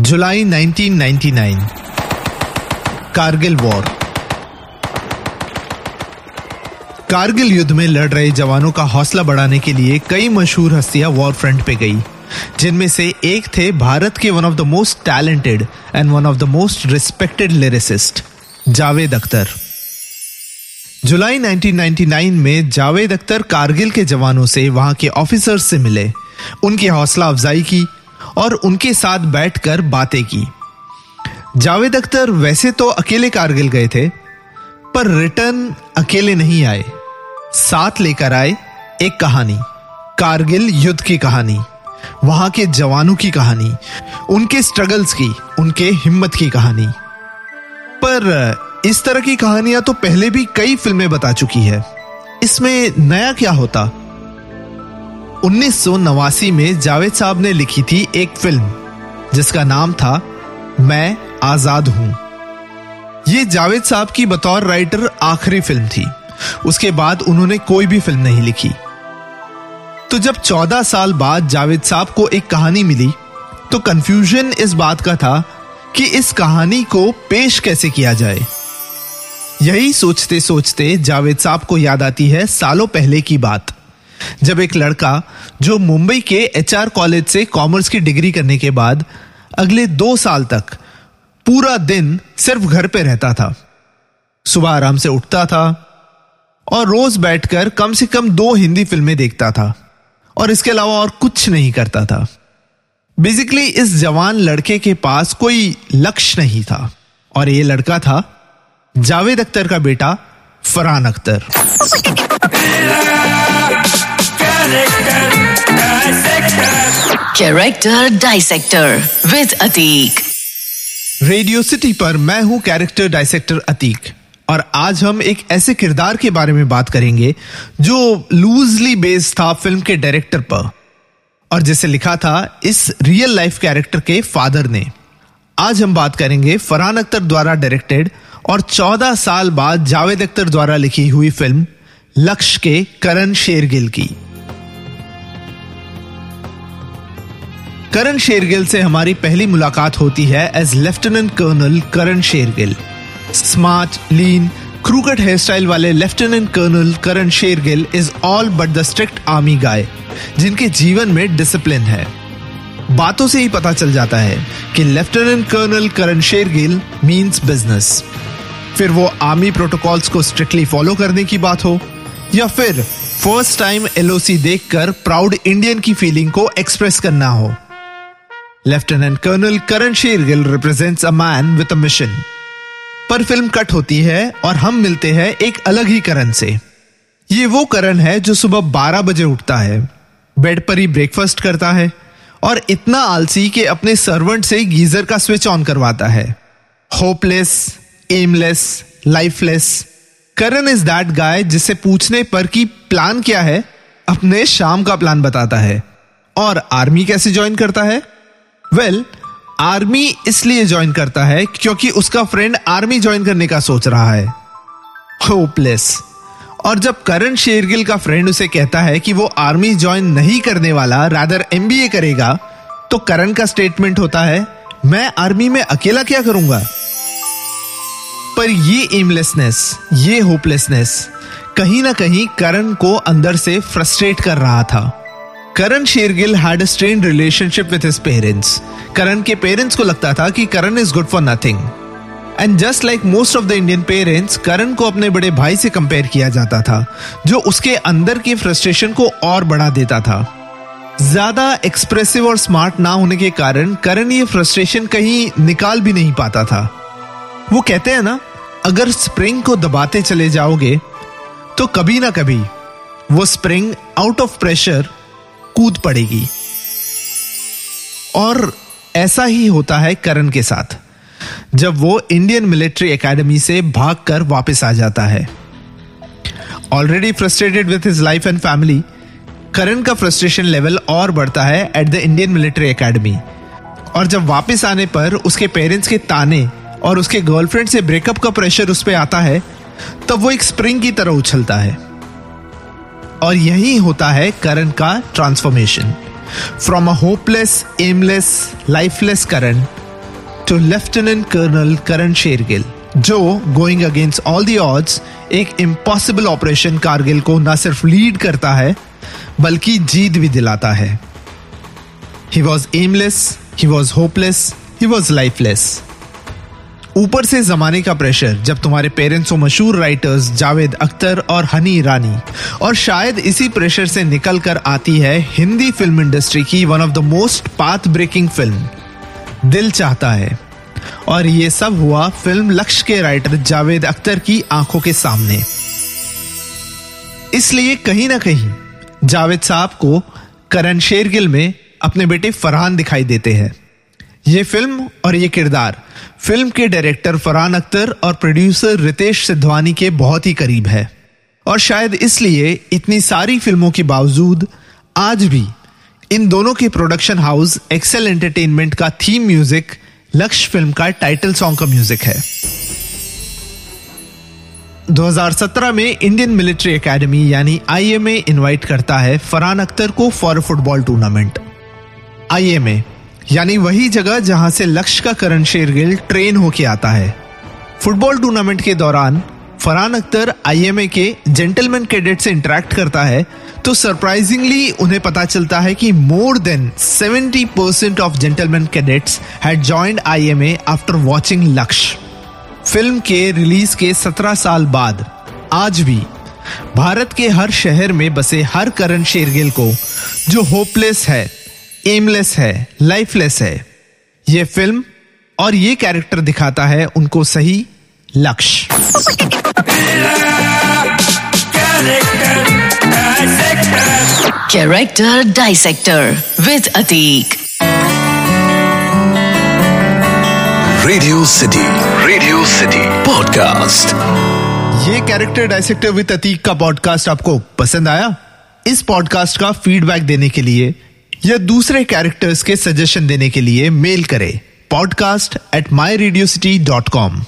जुलाई 1999 Kargil war. Kargil युद्ध में लड़ रहे जवानों का हौसला बढ़ाने के लिए कई मशहूर हस्तियाँ वॉर फ्रंट पे गई, जिनमें से एक थे भारत के one of the most talented and one of the most respected lyricist Javed Akhtar. जुलाई 1999 में जावेद अख्तर कारगिल के जवानों से वहाँ के ऑफिसर्स से मिले। उनकी हौसला अफजाई की और उनके साथ बैठकर बातें की। जावेद अख्तर वैसे तो अकेले कारगिल गए थे, पर रिटर्न अकेले नहीं आए। साथ लेकर आए एक कहानी, कारगिल युद्ध की कहानी, वहाँ के जवानों की कहानी, उनके स्ट्रगल्स की, उनके हिम्मत की कहानी। पर, इस तरह की कहानियाँ तो पहले भी कई फ़िल्में बता चुकी है। इसमें नया क्या होता? उन्नीस सौ नवासी में जावेद साहब ने लिखी थी एक फ़िल्म, जिसका नाम था मैं आज़ाद हूँ। यह जावेद साहब की बतौर राइटर आखिरी फ़िल्म थी। उसके बाद उन्होंने कोई भी फ़िल्म नहीं लिखी। तो जब 14 साल बाद जावेद साहब को एक कहानी मिली तो कंफ्यूजन इस बात का था कि इस कहानी को पेश कैसे किया जाए। यही सोचते सोचते जावेद साहब को याद आती है सालों पहले की बात। जब एक लड़का जो मुंबई के एचआर कॉलेज से कॉमर्स की डिग्री करने के बाद अगले दो साल तक पूरा दिन सिर्फ़ घर पे रहता था। सुबह आराम से उठता था और रोज बैठकर कम से कम दो हिंदी फ़िल्में देखता था और इसके अलावा और कुछ नहीं करता था। बेसिकली इस जवान लड़के के पास कोई लक्ष्य नहीं था और ये लड़का था जावेद अख्तर का बेटा Farhan Akhtar. Character dissector with Atiq radio city पर मैं हूँ कैरेक्टर डायसेक्टर अतीक और आज हम एक ऐसे किरदार के बारे में बात करेंगे जो लूजली बेस्ड था फ़िल्म के डायरेक्टर पर. और जिसे लिखा था इस रियल लाइफ कैरेक्टर के फादर ने. आज हम बात करेंगे फरहान अख्तर द्वारा डायरेक्टेड और 14 साल बाद जावेद अख्तर द्वारा लिखी हुई फ़िल्म लक्ष्य के करण शेरगिल की. करण शेरगिल से हमारी पहली मुलाकात होती है as lieutenant colonel Karan Shergill. Smart lean crewcut hair style वाले lieutenant colonel Karan Shergill is all but the strict army guy जिनके जीवन में डिसिप्लिन है। बातों से ही पता चल जाता है कि lieutenant colonel Karan Shergill means business फिर वो आर्मी प्रोटोकॉल्स को स्ट्रिक्टली फॉलो करने की बात हो, या फिर फ़र्स्ट टाइम एलओसी देखकर प्राउड इंडियन की फीलिंग को एक्सप्रेस करना हो। Lieutenant colonel Karan Shergill represents a man with a mission पर फ़िल्म कट होती है और हम मिलते हैं एक अलग ही करण से। ये वो करण है जो सुबह 12 बजे उठता है। बेड पर ही ब्रेकफास्ट करता है और इतना आलसी कि अपने सर्वेंट से गीजर का स्विच ऑन करवाता है। Hopeless aimless lifeless Karan is that guy जिसे पूछने पर कि प्लान क्या है? अपने शाम का प्लान बताता है। और आर्मी कैसे ज्वाइन करता है? वेल well, आर्मी इसलिए ज्वाइन करता है क्योंकि उसका फ्रेंड आर्मी ज्वाइन करने का सोच रहा है। होपलेस और जब करण शेरगिल का फ्रेंड उसे कहता है कि वो आर्मी ज्वाइन नहीं करने वाला रादर एमबीए करेगा तो करण का स्टेटमेंट होता है मैं आर्मी में अकेला क्या करूँगा? पर ये एमलेसनेस ये होपलेसनेस कहीं ना कहीं करण को अंदर से फ्रस्ट्रेट कर रहा था। Karan Shergill had strain relationship with his parents Karan के पेरेंट्स को लगता था कि Karan is good for nothing and just like most of the Indian parents Karan को अपने बड़े भाई से कंपेयर किया जाता था, जो उसके अंदर की फ्रस्ट्रेशन को और बढ़ा देता था। ज़्यादा एक्सप्रेसिव और स्मार्ट ना होने के कारण करण ये फ्रस्ट्रेशन कहीं निकाल भी नहीं पाता था। वो कहते हैं ना, अगर स्प्रिंग को दबाते चले जाओगे तो कभी ना कभी वो स्प्रिंग आउट ऑफ़ प्रेशर कूद पड़ेगी। और ऐसा ही होता है करण के साथ, जब वो इंडियन मिलिट्री एकेडमी से भागकर वापस आ जाता है। Already frustrated with his life and family Karan का फ्रस्ट्रेशन लेवल और बढ़ता है at the Indian military academy और जब वापस आने पर उसके पेरेंट्स के ताने और उसके गर्लफ्रेंड से ब्रेकअप का प्रेशर उस पर आता है, तब वो एक स्प्रिंग की तरह उछलता है। और यही होता है करण का transformation from a hopeless aimless lifeless Karan to lieutenant colonel Karan Shergill जो going against all the odds एक इम्पॉसिबल ऑपरेशन कारगिल को न सिर्फ़ लीड करता है, बल्कि जीत भी दिलाता है. He was aimless he was hopeless he was lifeless ऊपर से जमाने का प्रेशर जब तुम्हारे पेरेंट्स और मशहूर राइटर्स जावेद अख्तर और हनी ईरानी और शायद इसी प्रेशर से निकल कर आती है हिंदी फ़िल्म इंडस्ट्री की one of the most path breaking film Dil Chahta Hai. और ये सब हुआ फ़िल्म लक्ष्य के राइटर जावेद अख्तर की आँखों के सामने। इसलिए कहीं ना कहीं जावेद साहब को करण शेरगिल में अपने बेटे फरहान दिखाई देते हैं। ये फ़िल्म और ये किरदार। फ़िल्म के डायरेक्टर फरहान अख्तर और प्रोड्यूसर रितेश सिद्धवानी के बहुत ही करीब है। और शायद इसलिए इतनी सारी फ़िल्मों के बावजूद आज भी इन दोनों के प्रोडक्शन हाउस एक्सेल एंटरटेनमेंट का थीम म्यूज़िक लक्ष्य फ़िल्म का टाइटल सॉन्ग का म्यूज़िक है। 2017 में इंडियन मिलिट्री एकेडमी यानी आईएमए इनवाइट करता है फरहान अख्तर को फॉर फुटबॉल टूर्नामेंट आईएमए यानी वही जगह जहाँ से लक्ष्य का करण शेरगिल ट्रेन होके आता है। फुटबॉल टूर्नामेंट के दौरान फरहान अख्तर आईएमए के जेंटलमैन कैडेट से इंटरेक्ट करता है तो सरप्राइजिंगली उन्हें पता चलता है कि more than 70 percent of gentleman cadets had IMA after watching Lakshya. Film के रिलीज़ के 17 साल बाद आज भी भारत के हर शहर में बसे हर करण शेरगिल को, जो होपलेस है एमलेस है लाइफलेस है। ये फ़िल्म और ये कैरेक्टर दिखाता है उनको सही Lakshya. Character Dissector with Atiq radio city radio city podcast ये कैरेक्टर डायसेक्टर विद अतीक का पॉडकास्ट आपको पसंद आया? इस पॉडकास्ट का फीडबैक देने के लिए या दूसरे कैरेक्टर्स के सजेशन देने के लिए मेल करें podcast at my radio city dot com